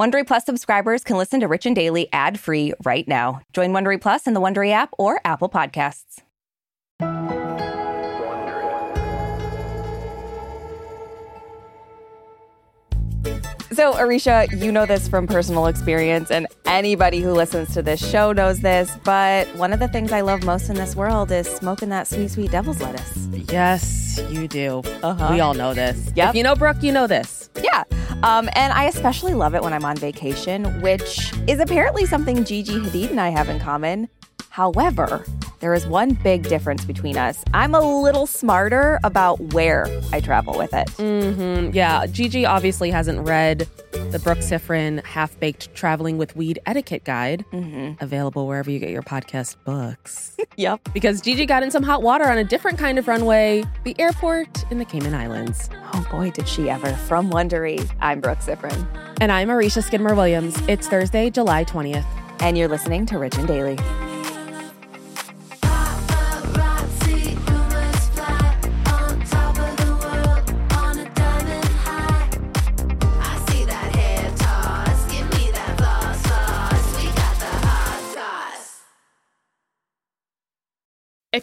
Wondery Plus subscribers can listen to Rich and Daily ad-free right now. Join Wondery Plus in the Wondery app or Apple Podcasts. So, Aricia, you know this from personal experience, and anybody who listens to this show knows this. But one of the things I love most in this world is smoking that sweet, sweet devil's lettuce. Yes, you do. Uh-huh. We all know this. Yep. If you know Brooke, you know this. Yeah. Um, and I especially love it when I'm on vacation, which is apparently something Gigi Hadid and I have in common. However, there is one big difference between us. I'm a little smarter about where I travel with it. Mm-hmm. Yeah, Gigi obviously hasn't read the Brooke Siffrinn Half Baked Traveling with Weed Etiquette Guide, Mm-hmm. available wherever you get your podcast books. Yep. because Gigi got in some hot water on a different kind of runway, the airport in the Cayman Islands. Oh boy, did she ever. From Wondery, I'm Brooke Siffrinn. And I'm Aricia Skidmore Williams. It's Thursday, July 20th. And you're listening to Rich and Daily.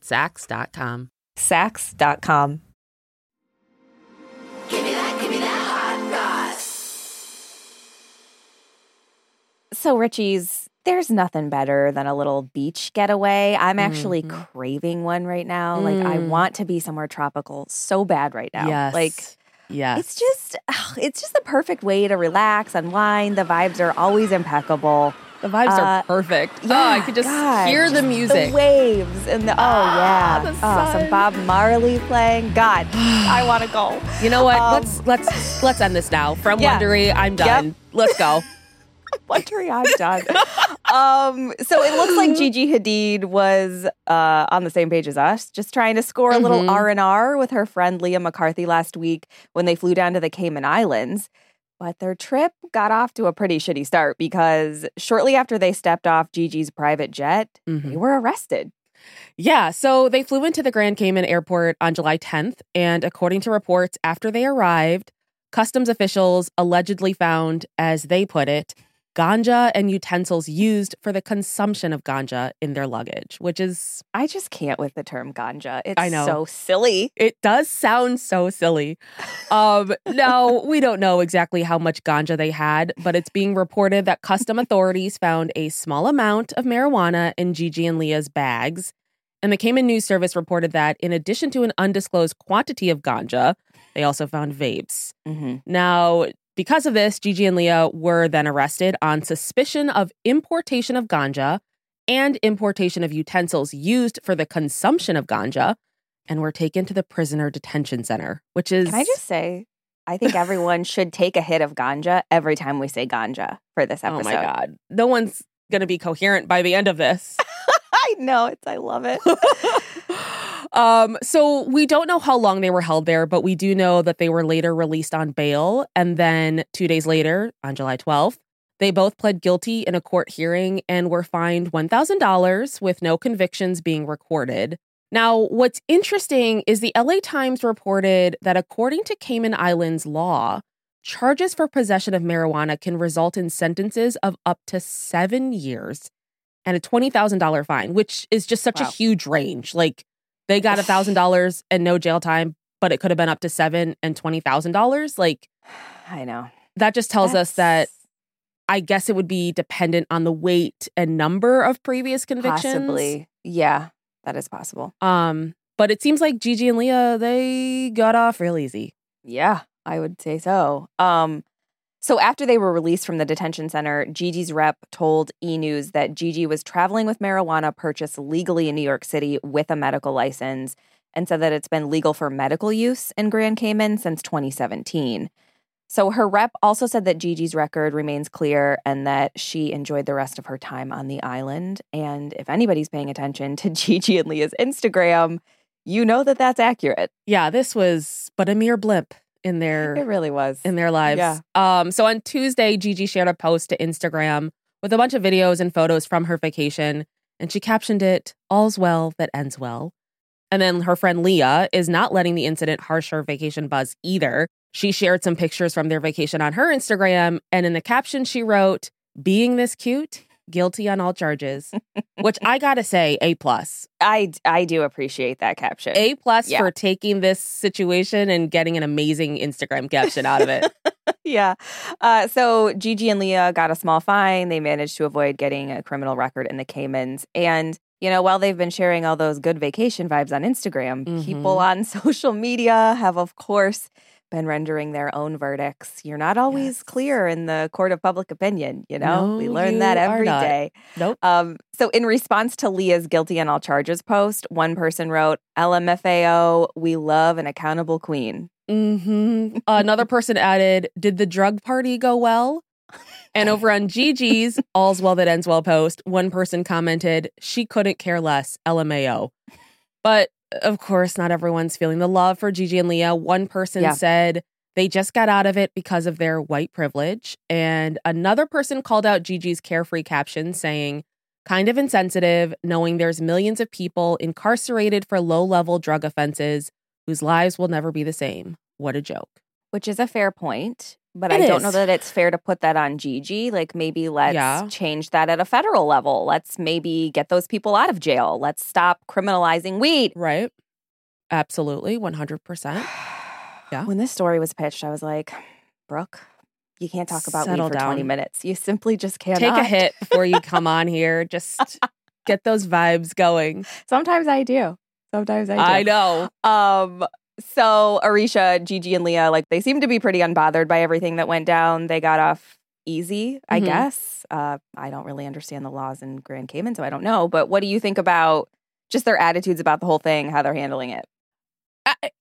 Saks.com. Saks.com. Give me that, give me that hot sauce. So, Richie's, there's nothing better than a little beach getaway. I'm actually craving one right now. Like, I Mm. want to be somewhere tropical so bad right now. Yes. Like, yes. it's just, it's just the perfect way to relax, unwind. The vibes are always impeccable. The vibes uh, are perfect. oh, I could just God, hear the music. the waves, and the oh yeah, the oh, some. Bob Marley playing. God, I want to go. you know what? Um, let's let's let's end this now. From Yeah. Wondery, I'm done. Let's go. Wondering I'm done. um, so it looks like Gigi Hadid was uh, on the same page as us, just trying to score a little Mhm. R and R with her friend Leah McCarthy last week when they flew down to the Cayman Islands. But their trip got off to a pretty shitty start because shortly after they stepped off Gigi's private jet, Mhm. they were arrested. Yeah, so they flew into the Grand Cayman airport on July 10th, and according to reports, after they arrived, customs officials allegedly found, as they put it, ganja and utensils used for the consumption of ganja in their luggage, which is, I just can't with the term ganja. It's I know. so silly. it does sound so silly. Um, now, we don't know exactly how much ganja they had, but it's being reported that custom authorities found a small amount of marijuana in Gigi and Leah's bags. And the Cayman News Service reported that in addition to an undisclosed quantity of ganja, they also found vapes. Mm-hmm. Now, because of this, Gigi and Leah were then arrested on suspicion of importation of ganja and importation of utensils used for the consumption of ganja and were taken to the prisoner detention center, which is Can I just say, I think everyone should take a hit of ganja every time we say ganja for this episode. Oh my god. No one's going to be coherent by the end of this. I know it's. I love it. um, so we don't know how long they were held there, but we do know that they were later released on bail. And then two days later, on July 12th, they both pled guilty in a court hearing and were fined $1,000 with no convictions being recorded. Now, what's interesting is the LA Times reported that according to Cayman Islands law, charges for possession of marijuana can result in sentences of up to seven years and a $20,000 fine, which is just such Wow. a huge range. Like they got a $1,000 and no jail time, but it could have been up to seven and $20,000. Like I know. that just tells us that I guess it would be dependent on the weight and number of previous convictions. possibly. Yeah, that is possible. Um, but it seems like Gigi and Leah, they got off real easy. Yeah, I would say so. Um, so after they were released from the detention center, Gigi's rep told E News that Gigi was traveling with marijuana purchased legally in New York City with a medical license and said that it's been legal for medical use in Grand Cayman since 2017. So her rep also said that Gigi's record remains clear and that she enjoyed the rest of her time on the island. And if anybody's paying attention to Gigi and Leah's Instagram, you know that that's accurate. Yeah, this was but a mere blip in their It really was. in their lives. Yeah. Um, so on Tuesday, Gigi shared a post to Instagram with a bunch of videos and photos from her vacation, and she captioned it, All's well that ends well. And then her friend Leah is not letting the incident harsh her vacation buzz either. She shared some pictures from their vacation on her Instagram, and in the caption, she wrote, Being this cute, guilty on all charges, which I gotta say, A plus. I I do appreciate that caption. A plus Yeah. for taking this situation and getting an amazing Instagram caption out of it. yeah. Uh, so Gigi and Leah got a small fine. They managed to avoid getting a criminal record in the Caymans. And, you know, while they've been sharing all those good vacation vibes on Instagram, people Mhm. on social media have, of course, been rendering their own verdicts. You're not always Yes. clear in the court of public opinion, you know? we learn that every day. are every not. day. Nope. Um, so, in response to Leah's guilty on all charges post, one person wrote, LMFAO, we love an accountable queen. hmm Another person added, Did the drug party go well? And over on Gigi's All's Well That Ends Well post, one person commented, She couldn't care less, LMAO. But of course, not everyone's feeling the love for Gigi and Leah. One person Yeah. said they just got out of it because of their white privilege. And another person called out Gigi's carefree caption saying, kind of insensitive, knowing there's millions of people incarcerated for low level drug offenses whose lives will never be the same. What a joke. Which is a fair point, but It I don't know that it's fair to put that on Gigi. Like maybe let's Yeah. change that at a federal level. Let's maybe get those people out of jail. Let's stop criminalizing weed. Right? Absolutely. 100%. Yeah. When this story was pitched, I was like, Brooke, you can't talk about Settle weed for 20 minutes. You simply just can't. Take a hit before you come on here. Just get those vibes going. Sometimes I do. Sometimes I do. I know. Um, so Aricia, Gigi, and Leah, like they seem to be pretty unbothered by everything that went down. They got off easy, I Mhm. guess. Uh, I don't really understand the laws in Grand Cayman, so I don't know. But what do you think about just their attitudes about the whole thing, how they're handling it?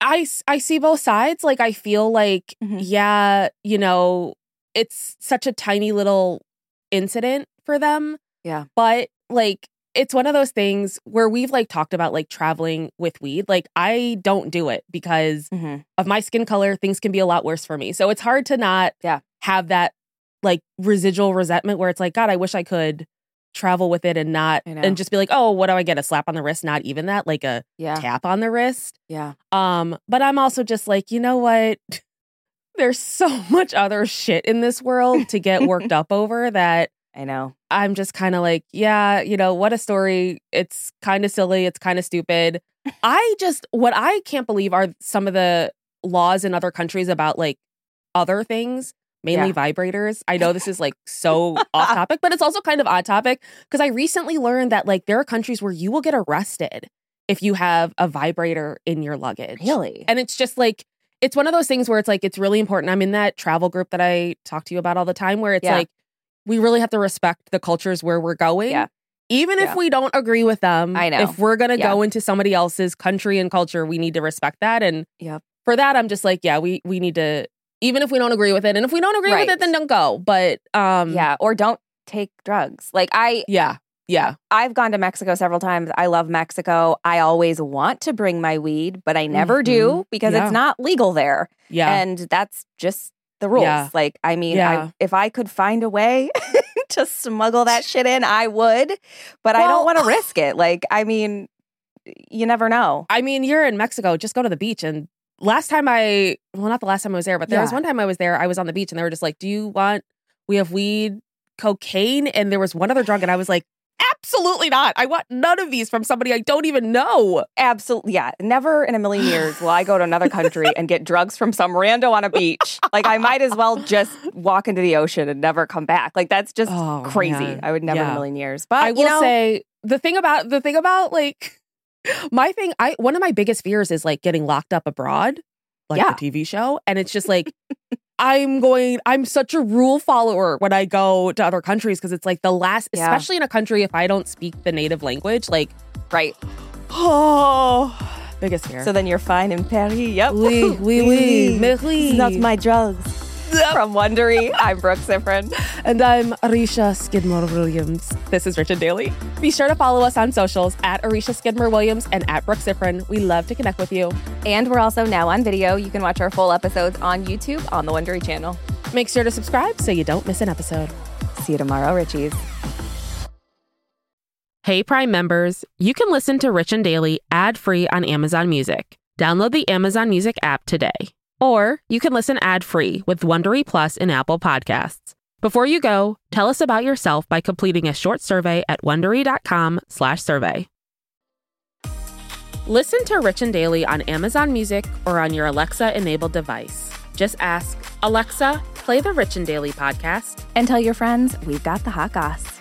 I I see both sides. Like, I feel like, Mhm. yeah, you know, it's such a tiny little incident for them. Yeah. But, like, it's one of those things where we've like talked about like traveling with weed. Like, I don't do it because Mm-hmm. of my skin color, things can be a lot worse for me. So it's hard to not Yeah. have that like residual resentment where it's like, God, I wish I could travel with it and not and just be like, oh, what do I get? A slap on the wrist? Not even that, like a Yeah, tap on the wrist. yeah, Um, but I'm also just like, you know what? There's so much other shit in this world to get worked up over that I know. I'm just kind of like, yeah, you know, what a story. It's kind of silly. It's kind of stupid. I just, what I can't believe are some of the laws in other countries about like other things, mainly Yeah. vibrators. I know this is like so off topic, but it's also kind of on topic because I recently learned that like there are countries where you will get arrested if you have a vibrator in your luggage. Really? And it's just like, it's one of those things where it's like, it's really important. I'm in that travel group that I talk to you about all the time where it's Yeah. like, we really have to respect the cultures where we're going. Yeah. Even Yeah. if we don't agree with them, I know. If we're going to Yeah. go into somebody else's country and culture, we need to respect that. And Yep. for that, I'm just like, yeah, we, we need to, even if we don't agree with it. And if we don't agree Right. with it, then don't go. But, um, yeah, or don't take drugs. Like I, yeah, yeah, I've gone to Mexico several times. I love Mexico. I always want to bring my weed, but I never do Mhm. because Yeah. it's not legal there. yeah. And that's just the rules. Yeah. Like, I mean, Yeah. I, if I could find a way to smuggle that shit in, I would, but I don't want to risk it. Like, I mean, you never know. I mean, you're in Mexico, just go to the beach and last time I, well, not the last time I was there, but there was one time I was there. I was on the beach and they were just like, "Do you want? We have weed, cocaine, and there was one other drug." And I was like, "Absolutely not! I want none of these from somebody I don't even know." Absolutely. Yeah. Never in a million years will I go to another country and get drugs from some rando on a beach. Like, I might as well just walk into the ocean and never come back. Like, that's just Oh, crazy. man. I would never in a million years. But I you will know, say the thing about the thing about like my thing. I one of my biggest fears is like getting locked up abroad, like Yeah. the TV show, and it's just like. I'm going, I'm such a rule follower when I go to other countries because it's like the last, Yeah. especially in a country if I don't speak the native language, like right. Oh, biggest fear. So then you're fine in Paris. Yep. Oui, oui, oui. It's not my drugs. From Wondery, I'm Brooke Siffrinn. and I'm Aricia Skidmore Williams. This is Rich and Daily. Be sure to follow us on socials at Aricia Skidmore Williams and at Brooke Siffrinn. We love to connect with you. And we're also now on video. You can watch our full episodes on YouTube on the Wondery channel. Make sure to subscribe so you don't miss an episode. See you tomorrow, Richies. Hey, Prime members, you can listen to Rich and Daily ad free on Amazon Music. Download the Amazon Music app today. Or you can listen ad free with Wondery Plus in Apple Podcasts. Before you go, tell us about yourself by completing a short survey at wondery.com/slash survey. Listen to Rich and Daily on Amazon Music or on your Alexa enabled device. Just ask, Alexa, play the Rich and Daily podcast. And tell your friends we've got the hot goss.